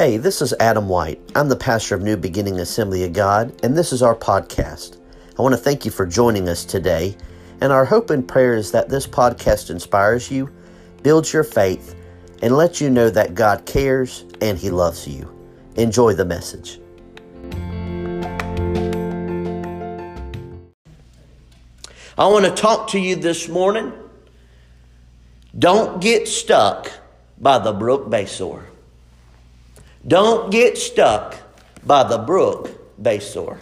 Hey, this is Adam White. I'm the pastor of New Beginning Assembly of God, and this is our podcast. I want to thank you for joining us today, and our hope and prayer is that this podcast inspires you, builds your faith, and lets you know that God cares and He loves you. Enjoy the message. I want to talk to you this morning. Don't get stuck by the brook Besor. Don't get stuck by the brook Besor.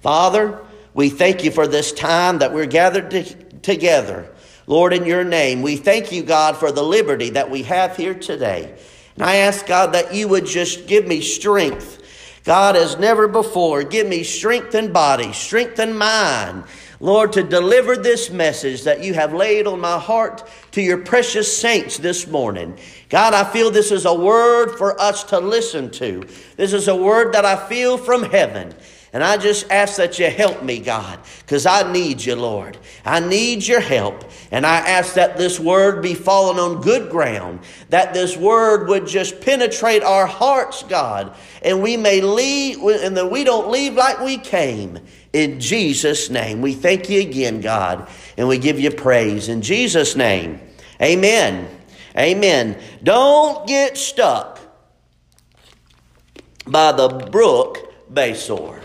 Father, we thank you for this time that we're gathered to, together. Lord, in your name, we thank you, God, for the liberty that we have here today. And I ask, God, that you would just give me strength. God, as never before, give me strength in body, strength in mind, Lord, to deliver this message that you have laid on my heart to your precious saints this morning. God, I feel this is a word for us to listen to. This is a word that I feel from heaven. And I just ask that you help me, God, because I need you, Lord. I need your help. And I ask that this word be fallen on good ground, that this word would just penetrate our hearts, God, and we may leave, and that we don't leave like we came. In Jesus' name, we thank you again, God, and we give you praise. In Jesus' name, amen. Amen. Don't get stuck by the brook Besor.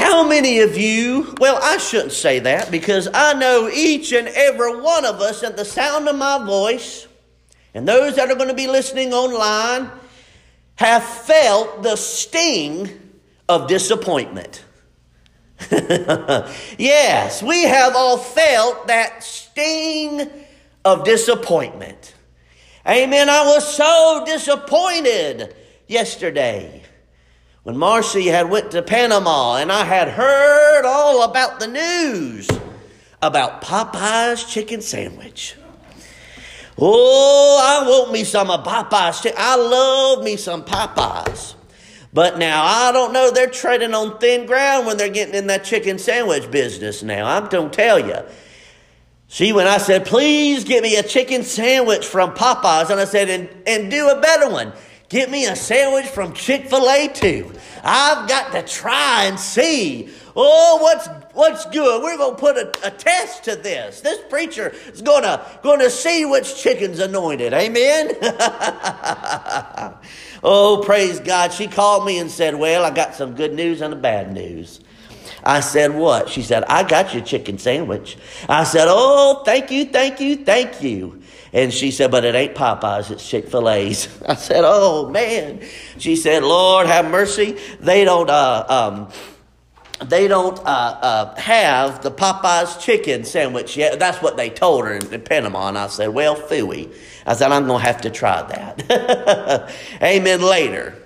How many of you, well, I shouldn't say that because I know each and every one of us at the sound of my voice, and those that are going to be listening online, have felt the sting of disappointment. yes, we have all felt that sting of disappointment. Amen. I was so disappointed yesterday when Marcy had went to Panama and I had heard all about the news about Popeye's chicken sandwich. Oh, I want me some of Popeye's. I love me some Popeyes. But now I don't know, they're treading on thin ground when they're getting in that chicken sandwich business now. I'm to tell you. See, when I said, please get me a chicken sandwich from Popeyes, and I said, and, and do a better one. Get me a sandwich from Chick fil A too. I've got to try and see. Oh, what's what's good? We're going to put a, a, test to this. This preacher is going to going to see which chicken's anointed. Amen. oh, praise God. She called me and said, "Well, I got some good news and a bad news." I said, "What?" She said, "I got your chicken sandwich." I said, "Oh, thank you, thank you, thank you." And she said, But it ain't Popeyes, it's Chick fil A's. I said, Oh, man. She said, Lord, have mercy. They don't, uh, um, they don't uh, uh, have the Popeyes chicken sandwich yet. That's what they told her in, in Panama. And I said, Well, phooey. I said, I'm going to have to try that. Amen. Later.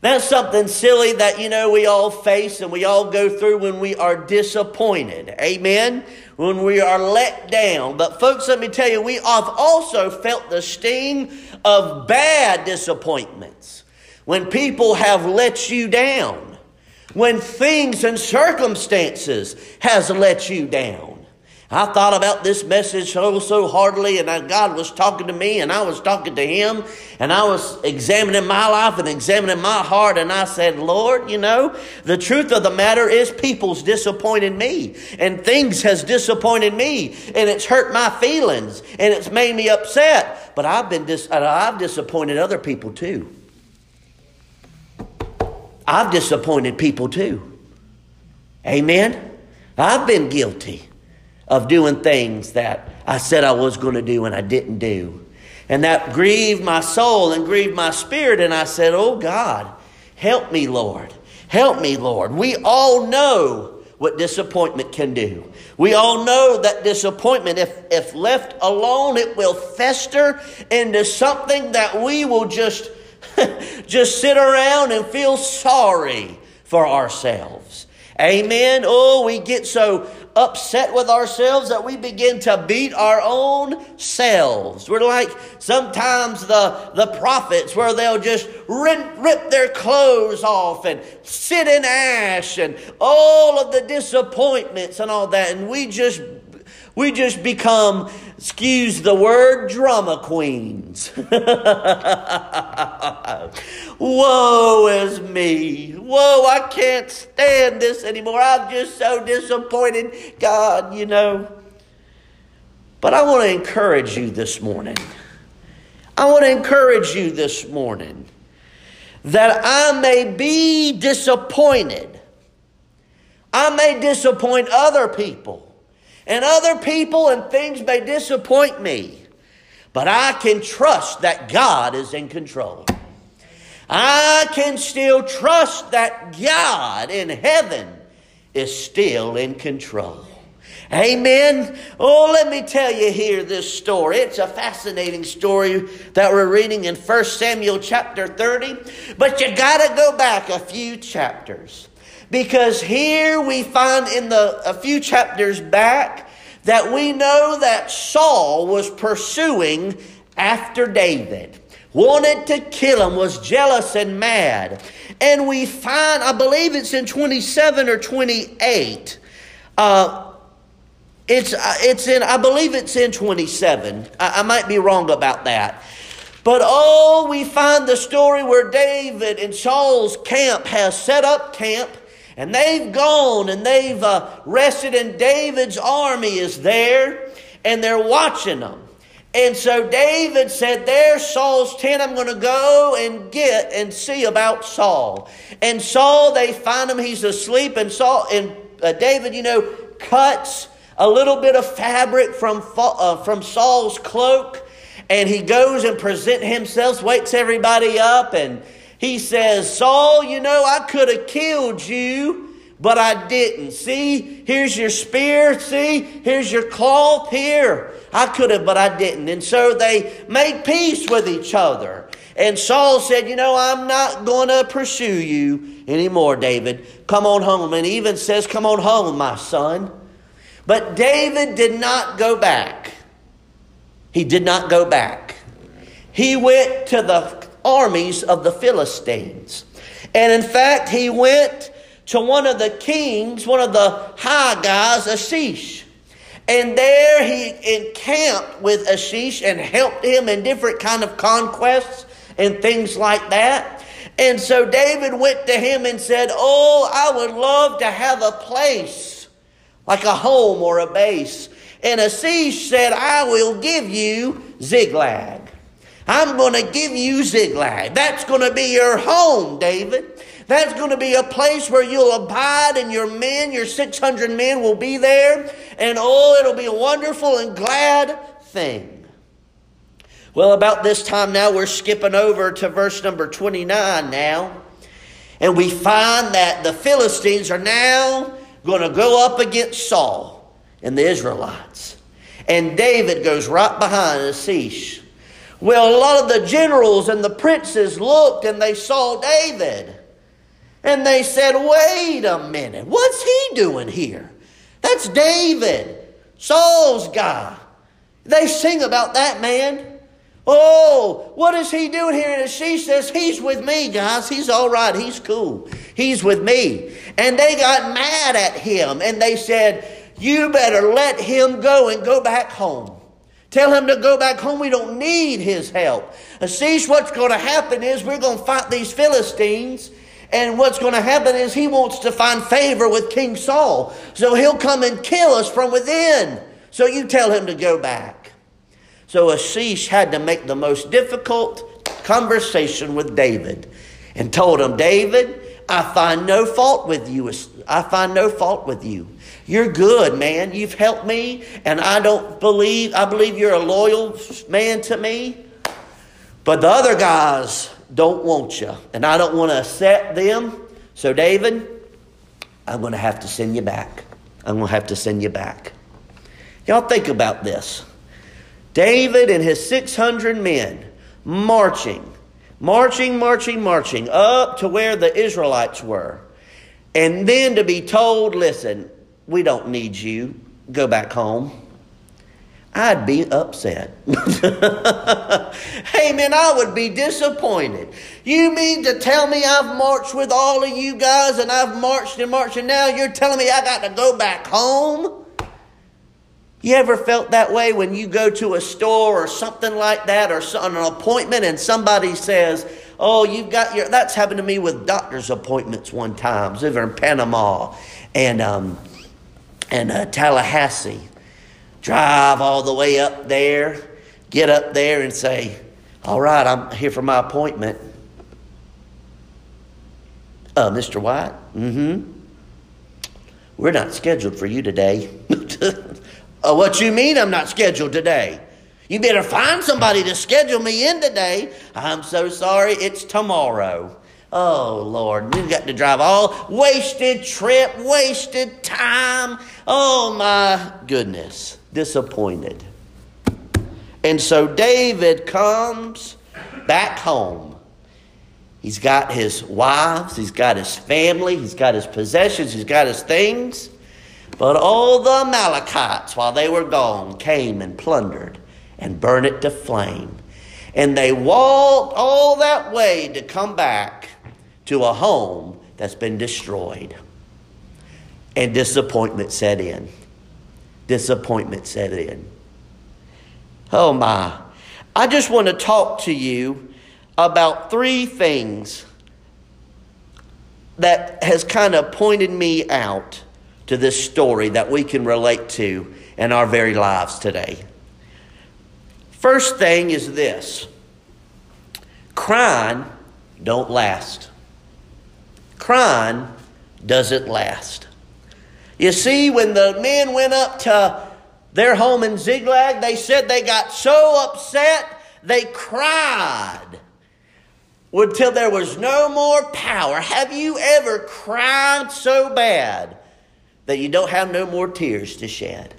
That's something silly that, you know, we all face and we all go through when we are disappointed. Amen? When we are let down. But, folks, let me tell you, we have also felt the sting of bad disappointments. When people have let you down. When things and circumstances has let you down. I thought about this message so, so hardly, and God was talking to me, and I was talking to Him, and I was examining my life and examining my heart, and I said, Lord, you know, the truth of the matter is people's disappointed me, and things has disappointed me, and it's hurt my feelings, and it's made me upset, but I've been dis- uh, I've disappointed other people too. I've disappointed people too. Amen? I've been guilty of doing things that I said I was going to do and I didn't do. And that grieved my soul and grieved my spirit. And I said, Oh God, help me, Lord. Help me, Lord. We all know what disappointment can do. We all know that disappointment, if, if left alone, it will fester into something that we will just, just sit around and feel sorry for ourselves. Amen. Oh, we get so upset with ourselves that we begin to beat our own selves. We're like sometimes the, the prophets where they'll just rip, rip their clothes off and sit in ash and all of the disappointments and all that. And we just we just become excuse the word, drama queens. Woe is me. Whoa, I can't stand this anymore. I'm just so disappointed. God, you know. But I want to encourage you this morning. I want to encourage you this morning that I may be disappointed. I may disappoint other people. And other people and things may disappoint me. But I can trust that God is in control. I can still trust that God in heaven is still in control. Amen. Oh, let me tell you here this story. It's a fascinating story that we're reading in 1 Samuel chapter 30. But you got to go back a few chapters. Because here we find in the a few chapters back that we know that Saul was pursuing after David. Wanted to kill him, was jealous and mad. And we find, I believe it's in 27 or 28. Uh, it's, uh, it's in, I believe it's in 27. I, I might be wrong about that. But oh, we find the story where David in Saul's camp has set up camp and they've gone and they've uh, rested, and David's army is there and they're watching them. And so David said, There's Saul's tent. I'm going to go and get and see about Saul. And Saul, they find him. He's asleep. And Saul and uh, David, you know, cuts a little bit of fabric from, uh, from Saul's cloak, and he goes and present himself, wakes everybody up, and he says, Saul, you know, I could have killed you, but I didn't. See, here's your spear. See, here's your cloth here. I could have, but I didn't. And so they made peace with each other. And Saul said, You know, I'm not going to pursue you anymore, David. Come on home. And even says, Come on home, my son. But David did not go back. He did not go back. He went to the armies of the Philistines. And in fact, he went to one of the kings, one of the high guys, Achish. And there he encamped with Achish and helped him in different kind of conquests and things like that. And so David went to him and said, Oh, I would love to have a place like a home or a base. And Achish said, I will give you Ziklag. I'm going to give you Ziklag. That's going to be your home, David. That's going to be a place where you'll abide, and your men, your 600 men, will be there. And oh, it'll be a wonderful and glad thing. Well, about this time now, we're skipping over to verse number 29 now. And we find that the Philistines are now going to go up against Saul and the Israelites. And David goes right behind Achish. Well, a lot of the generals and the princes looked and they saw David. And they said, wait a minute, what's he doing here? That's David, Saul's guy. They sing about that man. Oh, what is he doing here? And she says, He's with me, guys. He's all right. He's cool. He's with me. And they got mad at him and they said, You better let him go and go back home. Tell him to go back home. We don't need his help. And what's going to happen is we're going to fight these Philistines. And what's going to happen is he wants to find favor with King Saul. So he'll come and kill us from within. So you tell him to go back. So Achish had to make the most difficult conversation with David and told him, David, I find no fault with you. I find no fault with you. You're good, man. You've helped me, and I don't believe, I believe you're a loyal man to me. But the other guys don't want you, and I don't want to upset them. So, David, I'm going to have to send you back. I'm going to have to send you back. Y'all think about this. David and his 600 men marching, marching, marching, marching up to where the Israelites were. And then to be told, listen, we don't need you, go back home. I'd be upset. hey man, I would be disappointed. You mean to tell me I've marched with all of you guys and I've marched and marched and now you're telling me I got to go back home? You ever felt that way when you go to a store or something like that or on an appointment and somebody says, Oh, you've got your. That's happened to me with doctor's appointments one time. over in Panama and, um, and uh, Tallahassee. Drive all the way up there, get up there and say, All right, I'm here for my appointment. Uh, Mr. White? Mm hmm. We're not scheduled for you today. uh, what you mean I'm not scheduled today? You better find somebody to schedule me in today. I'm so sorry, it's tomorrow. Oh, Lord, we've got to drive all wasted trip, wasted time. Oh, my goodness, disappointed. And so David comes back home. He's got his wives, he's got his family, he's got his possessions, he's got his things. But all the Amalekites, while they were gone, came and plundered and burned it to flame. And they walked all that way to come back to a home that's been destroyed. And disappointment set in. Disappointment set in. Oh my. I just want to talk to you about three things that has kind of pointed me out to this story that we can relate to in our very lives today. First thing is this crying don't last. Crying doesn't last. You see, when the men went up to their home in Ziklag, they said they got so upset they cried until there was no more power. Have you ever cried so bad that you don't have no more tears to shed?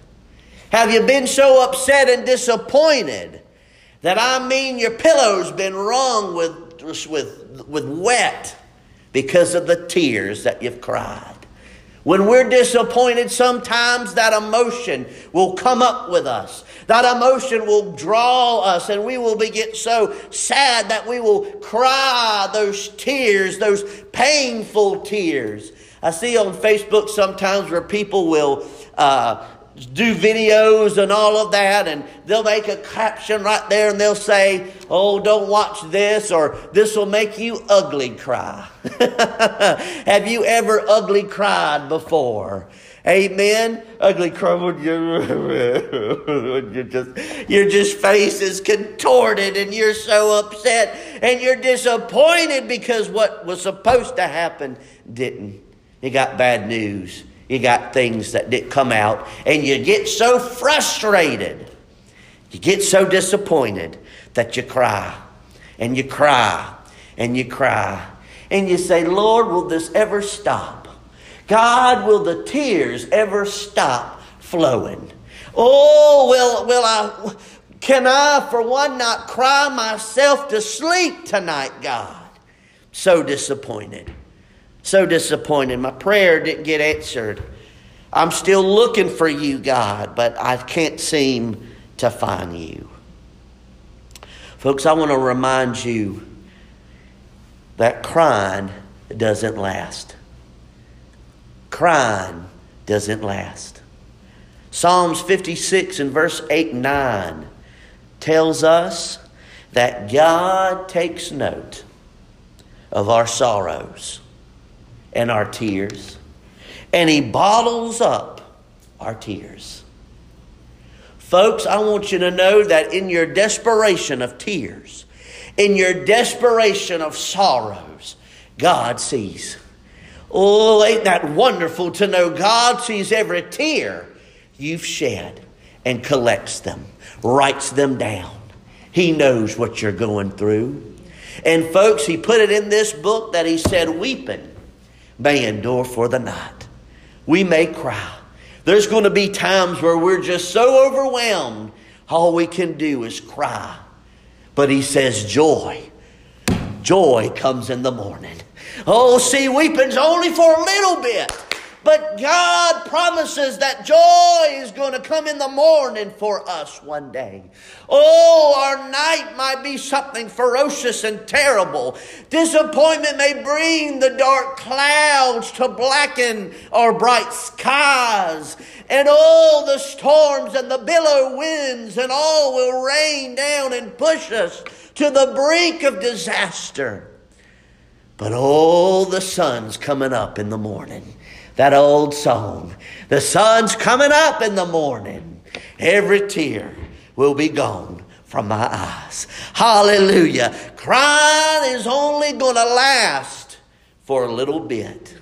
Have you been so upset and disappointed that I mean your pillow's been wrung with, with, with wet because of the tears that you've cried? When we're disappointed, sometimes that emotion will come up with us. That emotion will draw us, and we will be get so sad that we will cry those tears, those painful tears. I see on Facebook sometimes where people will uh, do videos and all of that, and they'll make a caption right there and they'll say, Oh, don't watch this, or this will make you ugly cry. Have you ever ugly cried before? Amen. Ugly cry when you're just your just face is contorted and you're so upset and you're disappointed because what was supposed to happen didn't. You got bad news you got things that didn't come out, and you get so frustrated, you get so disappointed that you cry, and you cry, and you cry, and you say, Lord, will this ever stop? God, will the tears ever stop flowing? Oh, will, will I, can I, for one, not cry myself to sleep tonight, God? So disappointed. So disappointed. My prayer didn't get answered. I'm still looking for you, God, but I can't seem to find you. Folks, I want to remind you that crying doesn't last. Crying doesn't last. Psalms 56 and verse 8 and 9 tells us that God takes note of our sorrows and our tears, and He bottles up our tears. Folks, I want you to know that in your desperation of tears, in your desperation of sorrows, God sees. Oh, ain't that wonderful to know God sees every tear you've shed and collects them, writes them down. He knows what you're going through. And folks, He put it in this book that He said, weeping may endure for the night. We may cry. There's going to be times where we're just so overwhelmed, all we can do is cry. But he says, joy. Joy comes in the morning. Oh, see, weeping's only for a little bit. But God promises that joy is going to come in the morning for us one day. Oh, our night might be something ferocious and terrible. Disappointment may bring the dark clouds to blacken our bright skies. And all the storms and the billow winds and all will rain down and push us to the brink of disaster. But all the sun's coming up in the morning. That old song. The sun's coming up in the morning. Every tear will be gone from my eyes. Hallelujah. Crying is only going to last for a little bit.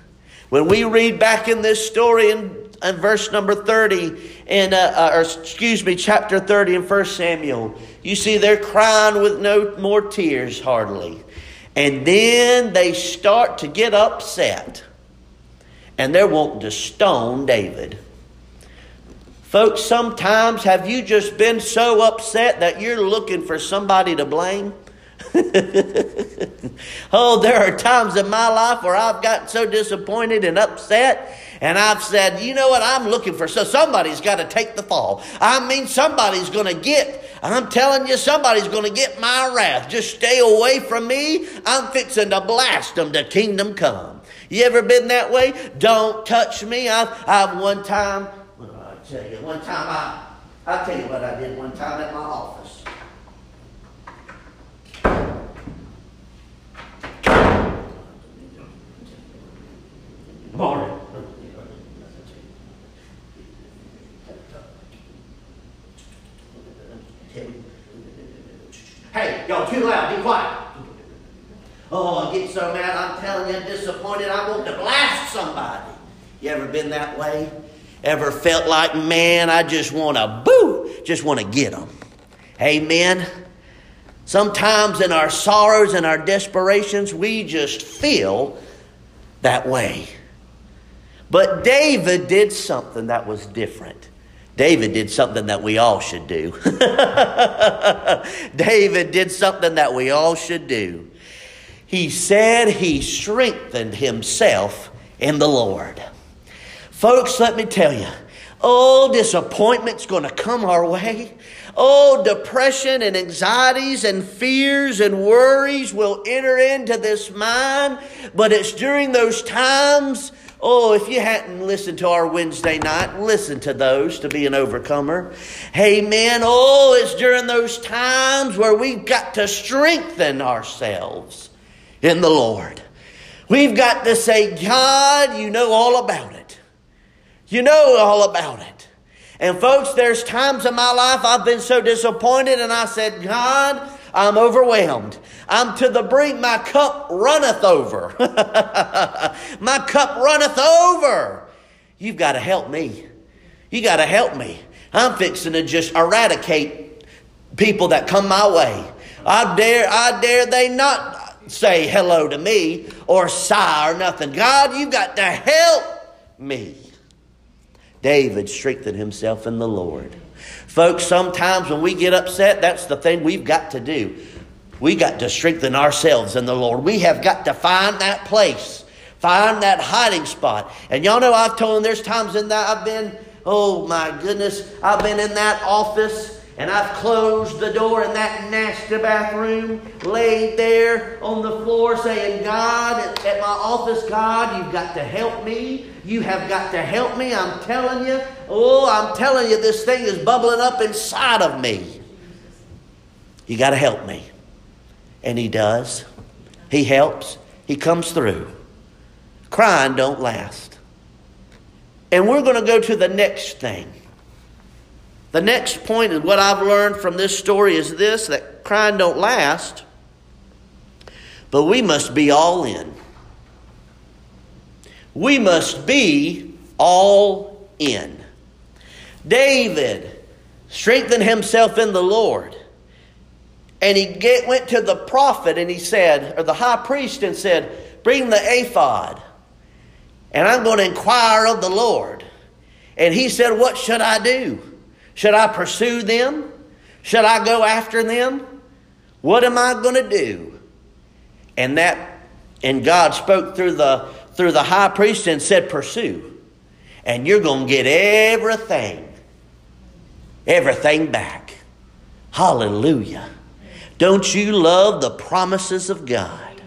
When we read back in this story in, in verse number 30, in, uh, uh, or excuse me, chapter 30 in 1 Samuel, you see they're crying with no more tears hardly. And then they start to get upset. And they're wanting to stone David. Folks, sometimes have you just been so upset that you're looking for somebody to blame? oh, there are times in my life where I've gotten so disappointed and upset, and I've said, you know what, I'm looking for. So somebody's got to take the fall. I mean, somebody's going to get I'm telling you, somebody's going to get my wrath. Just stay away from me. I'm fixing to blast them to kingdom come. You ever been that way? Don't touch me. I've, I've one time, well, I tell you, one time I, I'll tell you what I did one time at my office. Morning. Hey, y'all too loud, be quiet. Oh, I get so mad, I'm telling you, disappointed, I want to blast somebody. You ever been that way? Ever felt like, man, I just want to, boo, just want to get them? Amen. Sometimes in our sorrows and our desperations, we just feel that way. But David did something that was different. David did something that we all should do. David did something that we all should do. He said he strengthened himself in the Lord. Folks, let me tell you, oh, disappointment's going to come our way. Oh, depression and anxieties and fears and worries will enter into this mind. But it's during those times Oh, if you hadn't listened to our Wednesday night, listen to those to be an overcomer. Amen. Oh, it's during those times where we've got to strengthen ourselves in the Lord. We've got to say, God, you know all about it. You know all about it. And folks, there's times in my life I've been so disappointed and I said, God, I'm overwhelmed. I'm to the brink. My cup runneth over. my cup runneth over. You've got to help me. You got to help me. I'm fixing to just eradicate people that come my way. I dare, I dare they not say hello to me or sigh or nothing. God, you've got to help me. David strengthened himself in the Lord. Folks, sometimes when we get upset, that's the thing we've got to do. We got to strengthen ourselves in the Lord. We have got to find that place, find that hiding spot. And y'all know I've told them there's times in that I've been, oh my goodness, I've been in that office and I've closed the door in that nasty bathroom, laid there on the floor saying, God, at my office, God, you've got to help me. You have got to help me. I'm telling you. Oh, I'm telling you, this thing is bubbling up inside of me. You got to help me. And he does. He helps. He comes through. Crying don't last. And we're going to go to the next thing. The next point is what I've learned from this story is this that crying don't last, but we must be all in. We must be all in. David strengthened himself in the Lord. And he get, went to the prophet and he said, or the high priest, and said, Bring the ephod, and I'm going to inquire of the Lord. And he said, What should I do? Should I pursue them? Should I go after them? What am I going to do? And that and God spoke through the through the high priest and said, Pursue. and you're going to get everything, everything back. Hallelujah. Don't you love the promises of God?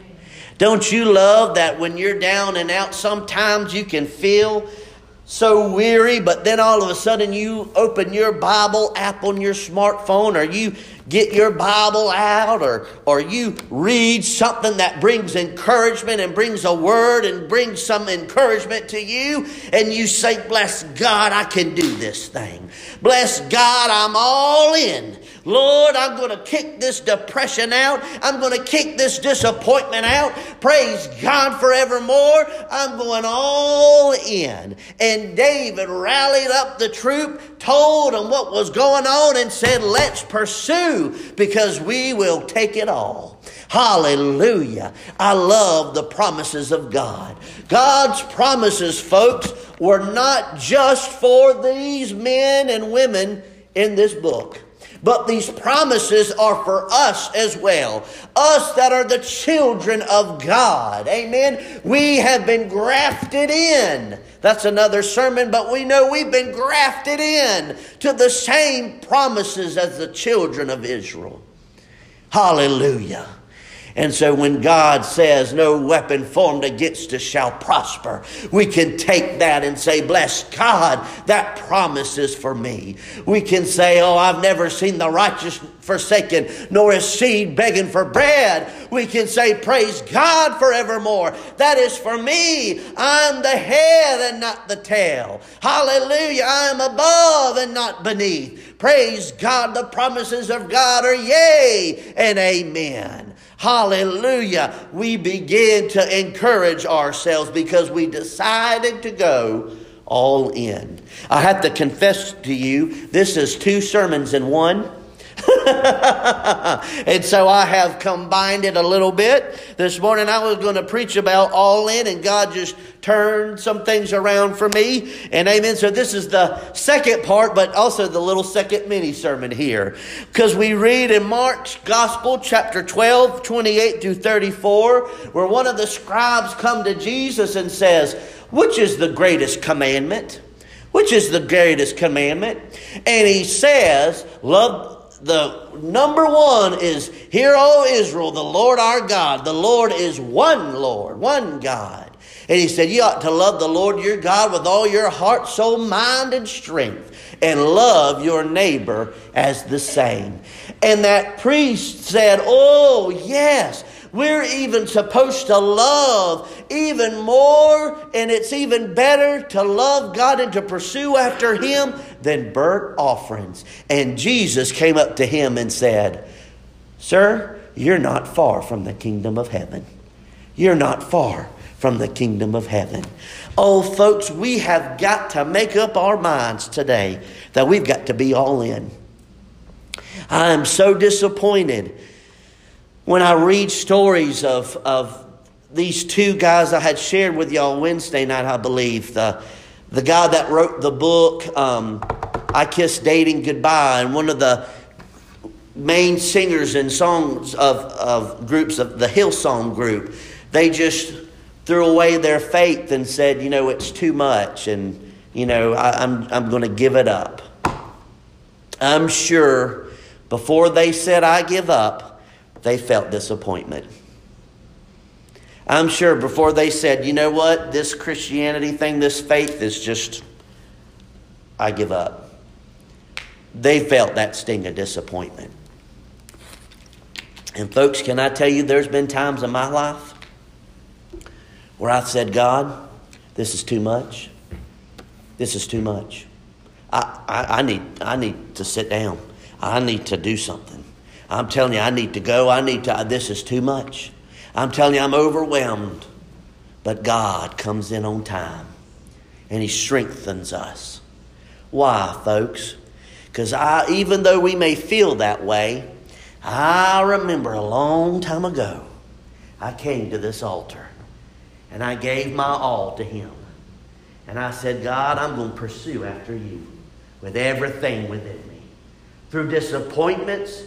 Don't you love that when you're down and out, sometimes you can feel so weary, but then all of a sudden you open your Bible app on your smartphone or you get your Bible out or, or you read something that brings encouragement and brings a word and brings some encouragement to you and you say, Bless God, I can do this thing. Bless God, I'm all in. Lord, I'm going to kick this depression out. I'm going to kick this disappointment out. Praise God forevermore. I'm going all in. And David rallied up the troop, told them what was going on, and said, Let's pursue because we will take it all. Hallelujah. I love the promises of God. God's promises, folks, were not just for these men and women in this book. But these promises are for us as well. Us that are the children of God. Amen. We have been grafted in. That's another sermon, but we know we've been grafted in to the same promises as the children of Israel. Hallelujah. And so when God says, No weapon formed against us shall prosper, we can take that and say, Bless God, that promise is for me. We can say, Oh, I've never seen the righteous forsaken, nor his seed begging for bread. We can say, Praise God forevermore. That is for me. I'm the head and not the tail. Hallelujah. I am above and not beneath. Praise God. The promises of God are yea and amen. Hallelujah. We begin to encourage ourselves because we decided to go all in. I have to confess to you, this is two sermons in one. and so I have combined it a little bit. This morning I was going to preach about all in, and God just turned some things around for me. And amen. So this is the second part, but also the little second mini sermon here. Because we read in Mark's Gospel, chapter 12, 28 through 34, where one of the scribes come to Jesus and says, Which is the greatest commandment? Which is the greatest commandment? And he says, Love the number one is, Hear, O Israel, the Lord our God. The Lord is one Lord, one God. And he said, You ought to love the Lord your God with all your heart, soul, mind, and strength, and love your neighbor as the same. And that priest said, Oh, yes. We're even supposed to love even more, and it's even better to love God and to pursue after Him than burnt offerings. And Jesus came up to him and said, Sir, you're not far from the kingdom of heaven. You're not far from the kingdom of heaven. Oh, folks, we have got to make up our minds today that we've got to be all in. I am so disappointed when I read stories of, of these two guys I had shared with y'all Wednesday night, I believe. The, the guy that wrote the book, um, I Kissed Dating Goodbye, and one of the main singers and songs of, of groups of the Hillsong group, they just threw away their faith and said, you know, it's too much, and, you know, I, I'm, I'm going to give it up. I'm sure before they said, I give up, they felt disappointment. I'm sure before they said, you know what, this Christianity thing, this faith is just, I give up. They felt that sting of disappointment. And, folks, can I tell you, there's been times in my life where I've said, God, this is too much. This is too much. I, I, I, need, I need to sit down. I need to do something. I'm telling you, I need to go. I need to, this is too much. I'm telling you, I'm overwhelmed. But God comes in on time and He strengthens us. Why, folks? Because even though we may feel that way, I remember a long time ago, I came to this altar and I gave my all to Him. And I said, God, I'm going to pursue after you with everything within me. Through disappointments,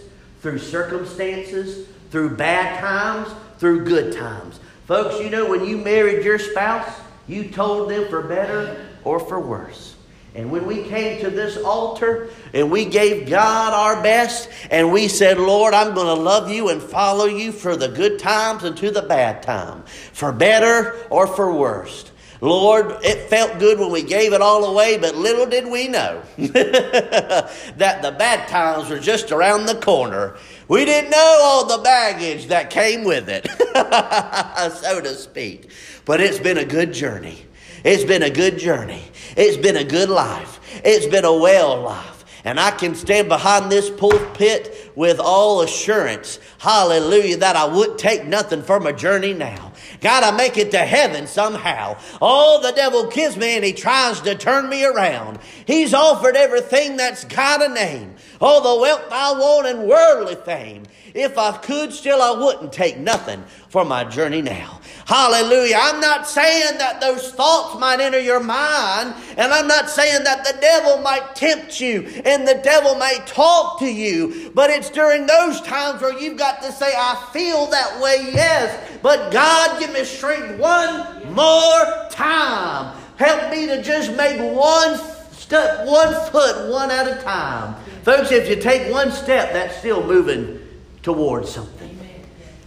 through circumstances, through bad times, through good times. Folks, you know, when you married your spouse, you told them for better or for worse. And when we came to this altar and we gave God our best and we said, Lord, I'm going to love you and follow you for the good times and to the bad time, for better or for worst. Lord, it felt good when we gave it all away, but little did we know that the bad times were just around the corner. We didn't know all the baggage that came with it, so to speak. But it's been a good journey. It's been a good journey. It's been a good life. It's been a well life. And I can stand behind this pulpit with all assurance, hallelujah, that I wouldn't take nothing from a journey now. Gotta make it to heaven somehow. Oh, the devil gives me and he tries to turn me around. He's offered everything that's got a name. Oh, the wealth I want and worldly fame. If I could, still I wouldn't take nothing for my journey now. Hallelujah. I'm not saying that those thoughts might enter your mind, and I'm not saying that the devil might tempt you and the devil may talk to you, but it's during those times where you've got to say, I feel that way, yes, but God, give me strength one more time. Help me to just make one step, one foot, one at a time. Folks, if you take one step, that's still moving towards something.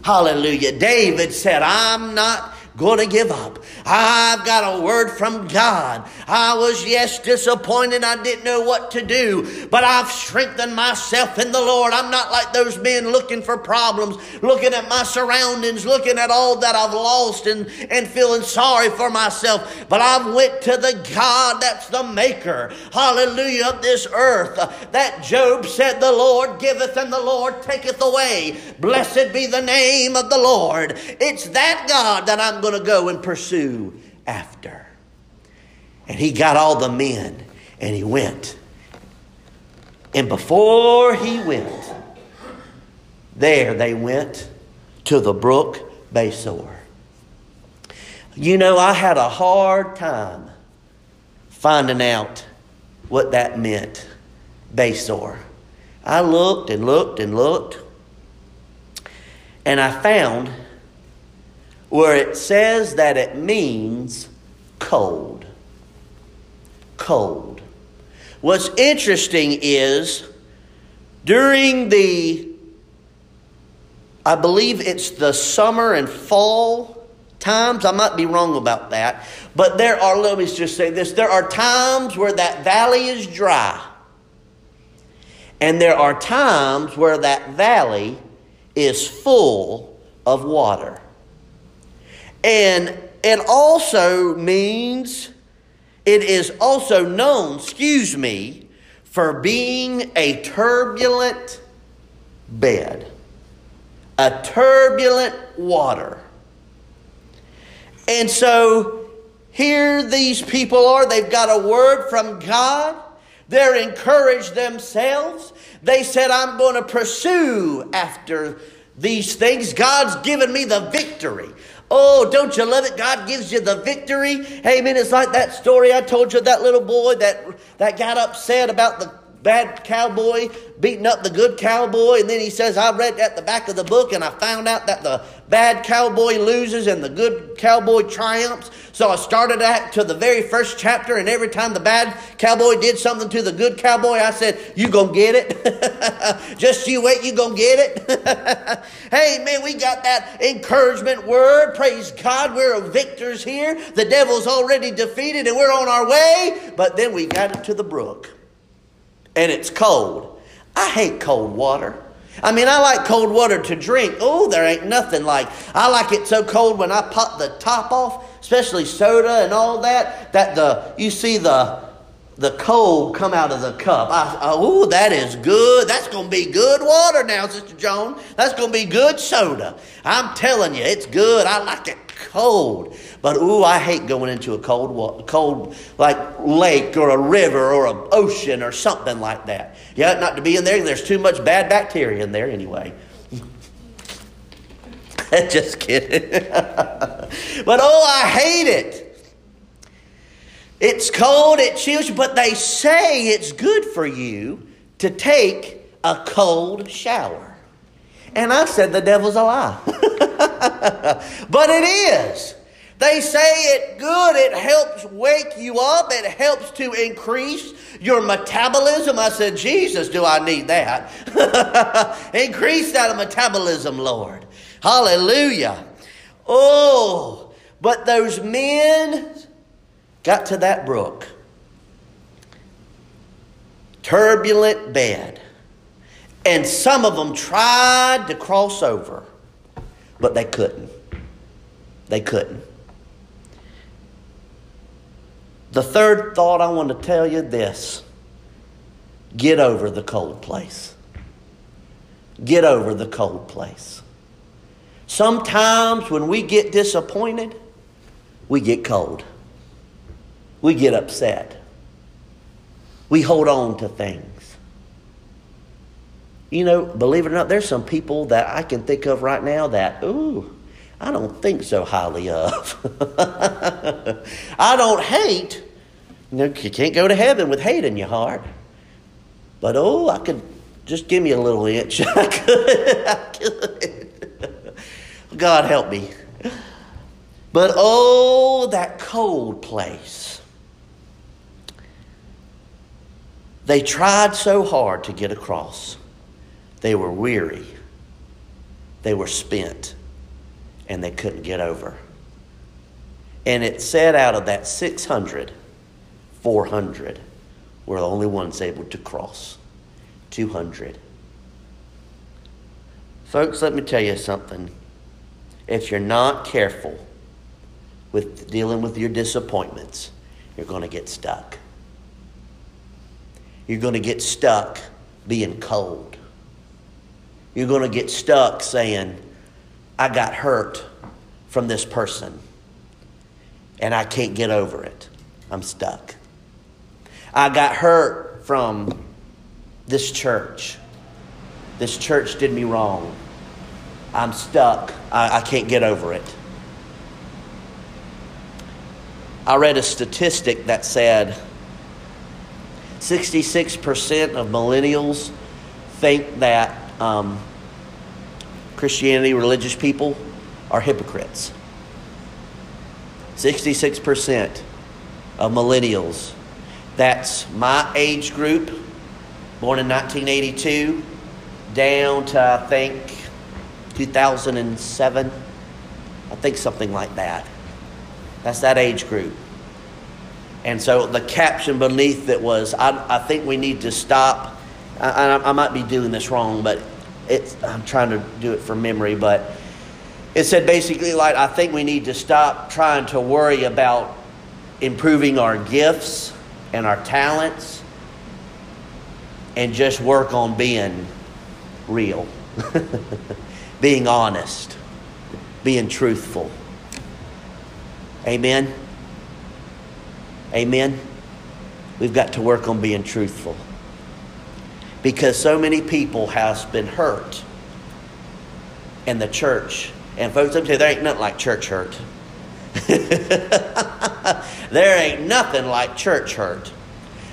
Hallelujah. David said, I'm not going to give up. I've got a word from God. I was, yes, disappointed. I didn't know what to do, but I've strengthened myself in the Lord. I'm not like those men looking for problems, looking at my surroundings, looking at all that I've lost and, and feeling sorry for myself. But I've went to the God that's the maker, hallelujah, of this earth. That Job said, the Lord giveth and the Lord taketh away. Blessed be the name of the Lord. It's that God that I'm going to go and pursue after. And he got all the men and he went. And before he went, there they went to the brook Besor. You know, I had a hard time finding out what that meant, Besor. I looked and looked and looked, and I found where it says that it means cold. Cold. What's interesting is during the, I believe it's the summer and fall times, I might be wrong about that, but there are, let me just say this there are times where that valley is dry. And there are times where that valley is full of water. And it also means, it is also known, excuse me, for being a turbulent bed, a turbulent water. And so here these people are, they've got a word from God. They're encouraged themselves. They said, I'm going to pursue after these things. God's given me the victory. Oh, don't you love it? God gives you the victory. Amen. It's like that story I told you that little boy that, that got upset about the bad cowboy beating up the good cowboy. And then he says, I read at the back of the book and I found out that the bad cowboy loses and the good cowboy triumphs. So I started at to the very first chapter, and every time the bad cowboy did something to the good cowboy, I said, You gonna get it. Just you wait, you gonna get it. hey man, we got that encouragement word. Praise God, we're victors here. The devil's already defeated and we're on our way. But then we got it to the brook. And it's cold. I hate cold water. I mean, I like cold water to drink. Oh, there ain't nothing like. I like it so cold when I pop the top off, especially soda and all that. That the you see the the cold come out of the cup. oh, that is good. That's going to be good water now, Sister Joan. That's going to be good soda. I'm telling you, it's good. I like it cold. But ooh, I hate going into a cold, cold like lake or a river or an ocean or something like that. Yeah, not to be in there. There's too much bad bacteria in there anyway. Just kidding. but oh, I hate it. It's cold, it chills you, but they say it's good for you to take a cold shower. And I said the devil's a lie. but it is. They say it good, it helps wake you up, it helps to increase your metabolism. I said, Jesus, do I need that? increase that metabolism, Lord. Hallelujah. Oh, but those men got to that brook. Turbulent bed. And some of them tried to cross over, but they couldn't. They couldn't. The third thought I want to tell you this get over the cold place. Get over the cold place. Sometimes when we get disappointed, we get cold. We get upset. We hold on to things. You know, believe it or not, there's some people that I can think of right now that, ooh, I don't think so highly of. I don't hate. You know, you can't go to heaven with hate in your heart. But oh, I could just give me a little inch. I could. I could. God help me. But oh, that cold place. They tried so hard to get across. They were weary. They were spent and they couldn't get over. And it said out of that 600, 400 were the only ones able to cross. 200. Folks, let me tell you something. If you're not careful with dealing with your disappointments, you're going to get stuck. You're going to get stuck being cold. You're going to get stuck saying, I got hurt from this person and I can't get over it. I'm stuck. I got hurt from this church. This church did me wrong. I'm stuck. I, I can't get over it. I read a statistic that said 66% of millennials think that um, Christianity, religious people, are hypocrites. 66% of millennials. That's my age group, born in 1982, down to, I think, 2007. I think something like that. That's that age group. And so the caption beneath it was, I, I think we need to stop. I, I, I might be doing this wrong, but it's, I'm trying to do it from memory, but it said basically like I think we need to stop trying to worry about improving our gifts and our talents and just work on being real, being honest, being truthful. Amen. Amen. We've got to work on being truthful because so many people has been hurt in the church. And folks, let me tell you, there ain't nothing like church hurt. there ain't nothing like church hurt.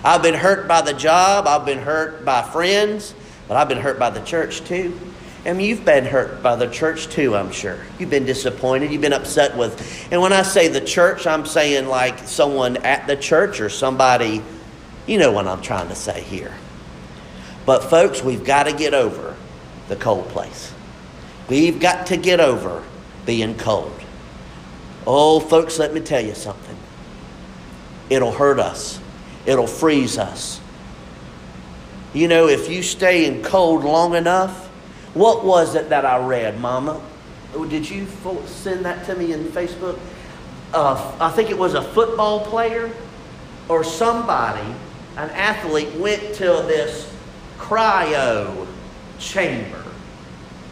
I've been hurt by the job, I've been hurt by friends, but I've been hurt by the church too. Mean, you've been hurt by the church too, I'm sure. You've been disappointed, you've been upset with. And when I say the church, I'm saying like someone at the church or somebody, you know what I'm trying to say here. But, folks, we've got to get over the cold place. We've got to get over being cold. Oh, folks, let me tell you something. It'll hurt us, it'll freeze us. You know, if you stay in cold long enough, what was it that I read, Mama? Oh, did you send that to me in Facebook? Uh, I think it was a football player or somebody, an athlete, went to this cryo chamber.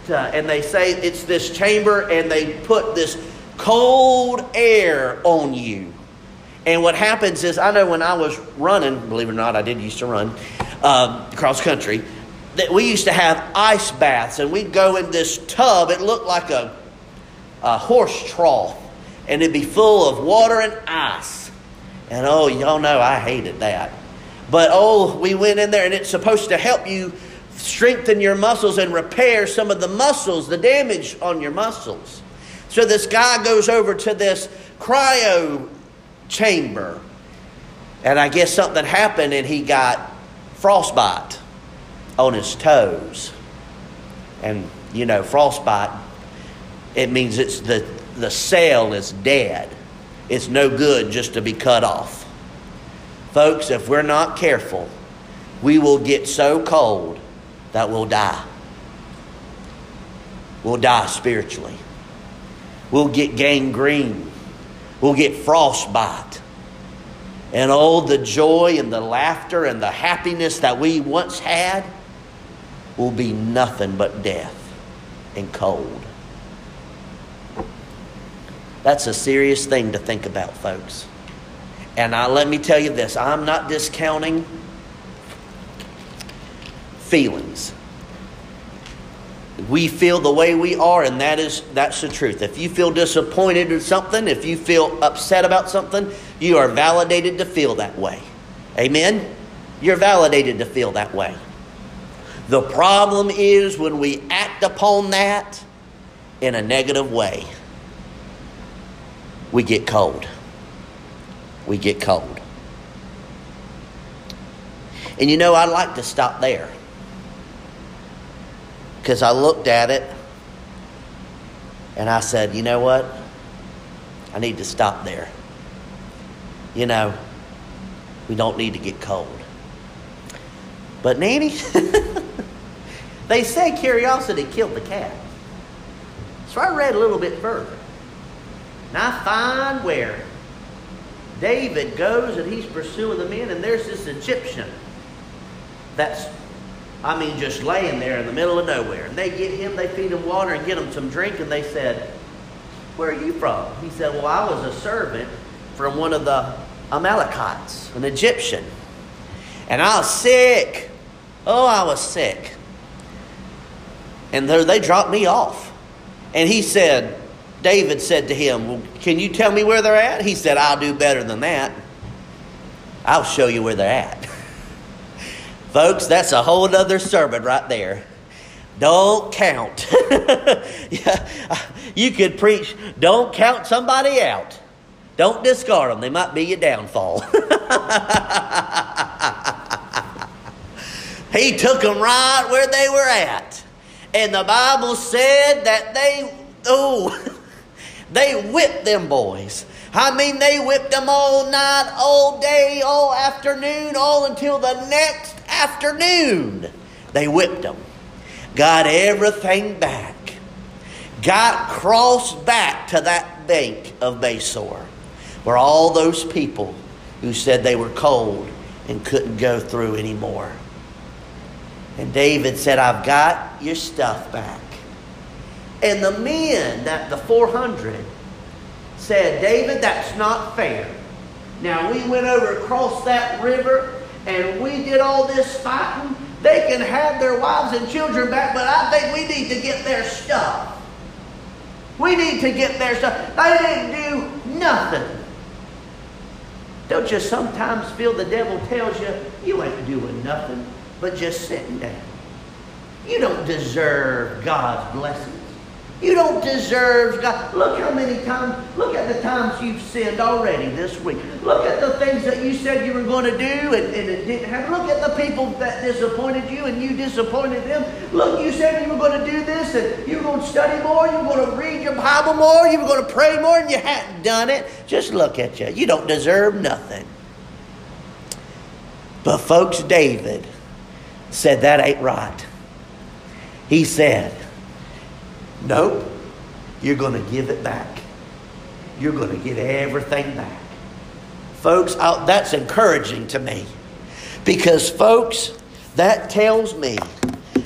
Uh, and they say it's this chamber, and they put this cold air on you. And what happens is, I know when I was running, believe it or not, I did used to run uh, cross country, that we used to have ice baths, and we'd go in this tub. It looked like a, a horse trough, and it'd be full of water and ice. And oh, y'all know I hated that. But oh, we went in there and it's supposed to help you strengthen your muscles and repair some of the muscles, the damage on your muscles. So this guy goes over to this cryo chamber. And I guess something happened and he got frostbite on his toes. And you know, frostbite, it means it's the, the cell is dead. It's no good just to be cut off. Folks, if we're not careful, we will get so cold that we'll die. We'll die spiritually. We'll get gangrene. We'll get frostbite. And oh, the joy and the laughter and the happiness that we once had will be nothing but death and cold. That's a serious thing to think about, folks. And I, let me tell you this I'm not discounting feelings. We feel the way we are, and that is that's the truth. If you feel disappointed or something, if you feel upset about something, you are validated to feel that way. Amen? You're validated to feel that way. The problem is when we act upon that in a negative way, we get cold. We get cold. And you know, I'd like to stop there. Because I looked at it and I said, you know what? I need to stop there. You know, we don't need to get cold. But Nanny, they say curiosity killed the cat. So I read a little bit further. And I find where David goes and he's pursuing the men, and there's this Egyptian that's, I mean, just laying there in the middle of nowhere. And they get him, they feed him water and get him some drink, and they said, Where are you from? He said, Well, I was a servant from one of the Amalekites, an Egyptian. And I was sick. Oh, I was sick. And they dropped me off. And he said, David said to him, well, Can you tell me where they're at? He said, I'll do better than that. I'll show you where they're at. Folks, that's a whole other sermon right there. Don't count. you could preach, don't count somebody out. Don't discard them. They might be your downfall. he took them right where they were at. And the Bible said that they, oh, they whipped them boys. I mean, they whipped them all night, all day, all afternoon, all until the next afternoon. They whipped them. Got everything back. Got crossed back to that bank of Besor where all those people who said they were cold and couldn't go through anymore. And David said, I've got your stuff back. And the men, that the 400, said, David, that's not fair. Now we went over across that river and we did all this fighting. They can have their wives and children back, but I think we need to get their stuff. We need to get their stuff. They didn't do nothing. Don't you sometimes feel the devil tells you you ain't doing nothing but just sitting down? You don't deserve God's blessings. You don't deserve God. Look how many times, look at the times you've sinned already this week. Look at the things that you said you were going to do and, and it didn't happen. Look at the people that disappointed you and you disappointed them. Look, you said you were going to do this and you were going to study more, you were going to read your Bible more, you were going to pray more, and you hadn't done it. Just look at you. You don't deserve nothing. But, folks, David said that ain't right. He said, Nope. You're going to give it back. You're going to get everything back. Folks, I, that's encouraging to me. Because, folks, that tells me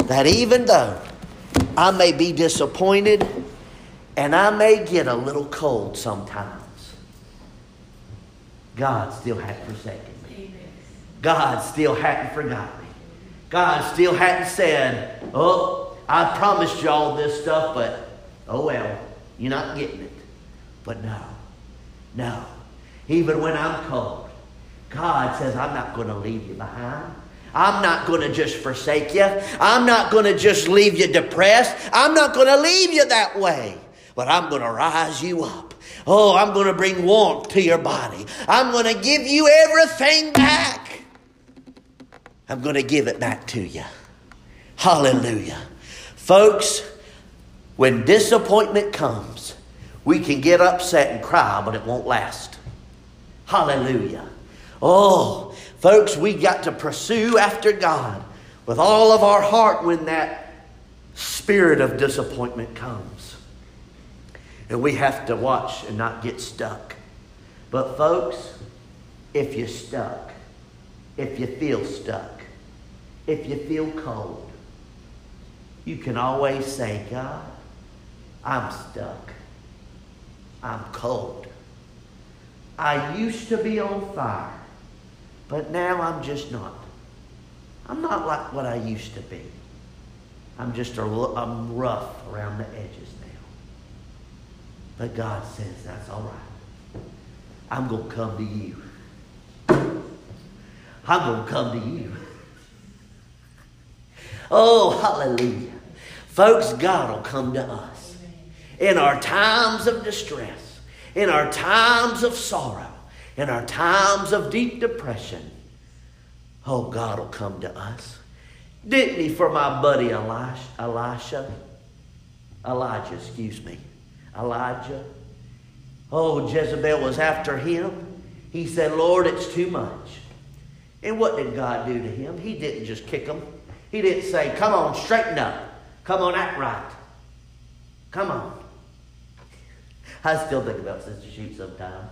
that even though I may be disappointed and I may get a little cold sometimes, God still hadn't forsaken me. God still hadn't forgotten me. God still hadn't said, Oh, I promised you all this stuff, but oh well, you're not getting it. But no, no. Even when I'm cold, God says, I'm not going to leave you behind. I'm not going to just forsake you. I'm not going to just leave you depressed. I'm not going to leave you that way. But I'm going to rise you up. Oh, I'm going to bring warmth to your body. I'm going to give you everything back. I'm going to give it back to you. Hallelujah. Folks, when disappointment comes, we can get upset and cry, but it won't last. Hallelujah. Oh, folks, we got to pursue after God with all of our heart when that spirit of disappointment comes. And we have to watch and not get stuck. But, folks, if you're stuck, if you feel stuck, if you feel cold, you can always say, God, I'm stuck. I'm cold. I used to be on fire, but now I'm just not. I'm not like what I used to be. I'm just a, I'm rough around the edges now. But God says that's all right. I'm going to come to you. I'm going to come to you. Oh, hallelujah. Folks, God will come to us in our times of distress, in our times of sorrow, in our times of deep depression. Oh, God will come to us. Didn't he for my buddy Elisha? Elijah, excuse me. Elijah. Oh, Jezebel was after him. He said, Lord, it's too much. And what did God do to him? He didn't just kick him. He didn't say, Come on, straighten up. Come on, act right. Come on. I still think about Sister Shoot sometimes.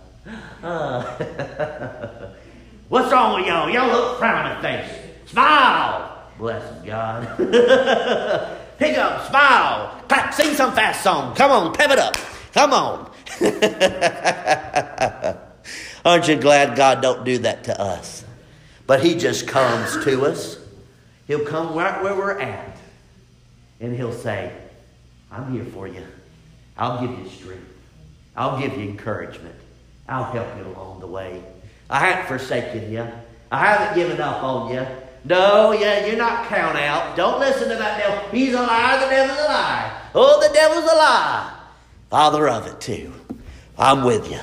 Uh, what's wrong with y'all? Y'all look frowning face. Smile. Bless God. Pick up, smile, clap, sing some fast song. Come on, pep it up. Come on. Aren't you glad God don't do that to us? But He just comes to us. He'll come right where we're at. And He'll say, I'm here for you. I'll give you strength. I'll give you encouragement. I'll help you along the way. I haven't forsaken you. I haven't given up on you. No, yeah, you're not count out. Don't listen to that devil. He's a liar, the devil's a lie. Oh, the devil's a lie. Father of it, too. I'm with you.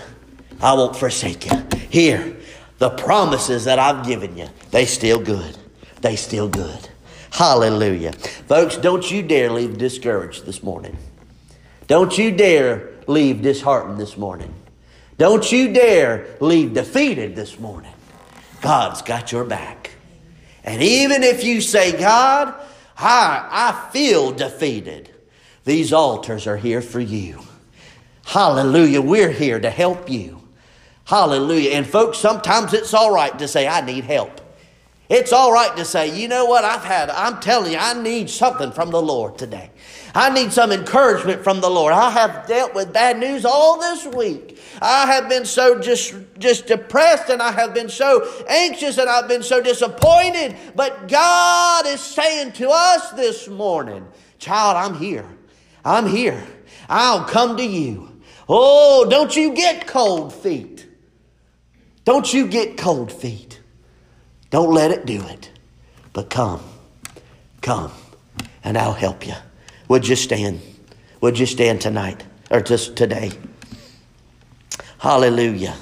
I won't forsake you. Here, the promises that I've given you, they still good. They still good. Hallelujah. Folks, don't you dare leave discouraged this morning. Don't you dare leave disheartened this morning. Don't you dare leave defeated this morning. God's got your back. And even if you say, God, I, I feel defeated, these altars are here for you. Hallelujah. We're here to help you. Hallelujah. And folks, sometimes it's all right to say, I need help. It's all right to say, you know what, I've had, I'm telling you, I need something from the Lord today. I need some encouragement from the Lord. I have dealt with bad news all this week. I have been so just, just depressed and I have been so anxious and I've been so disappointed. But God is saying to us this morning, child, I'm here. I'm here. I'll come to you. Oh, don't you get cold feet. Don't you get cold feet. Don't let it do it. But come, come, and I'll help you. Would you stand? Would you stand tonight or just today? Hallelujah.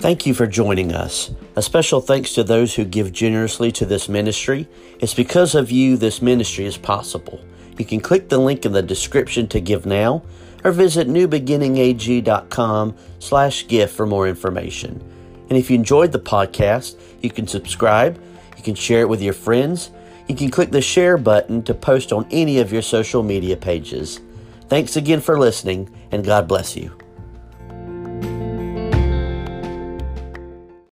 Thank you for joining us. A special thanks to those who give generously to this ministry. It's because of you this ministry is possible. You can click the link in the description to give now or visit newbeginningag.com slash gift for more information. And if you enjoyed the podcast, you can subscribe, you can share it with your friends, you can click the share button to post on any of your social media pages. Thanks again for listening, and God bless you.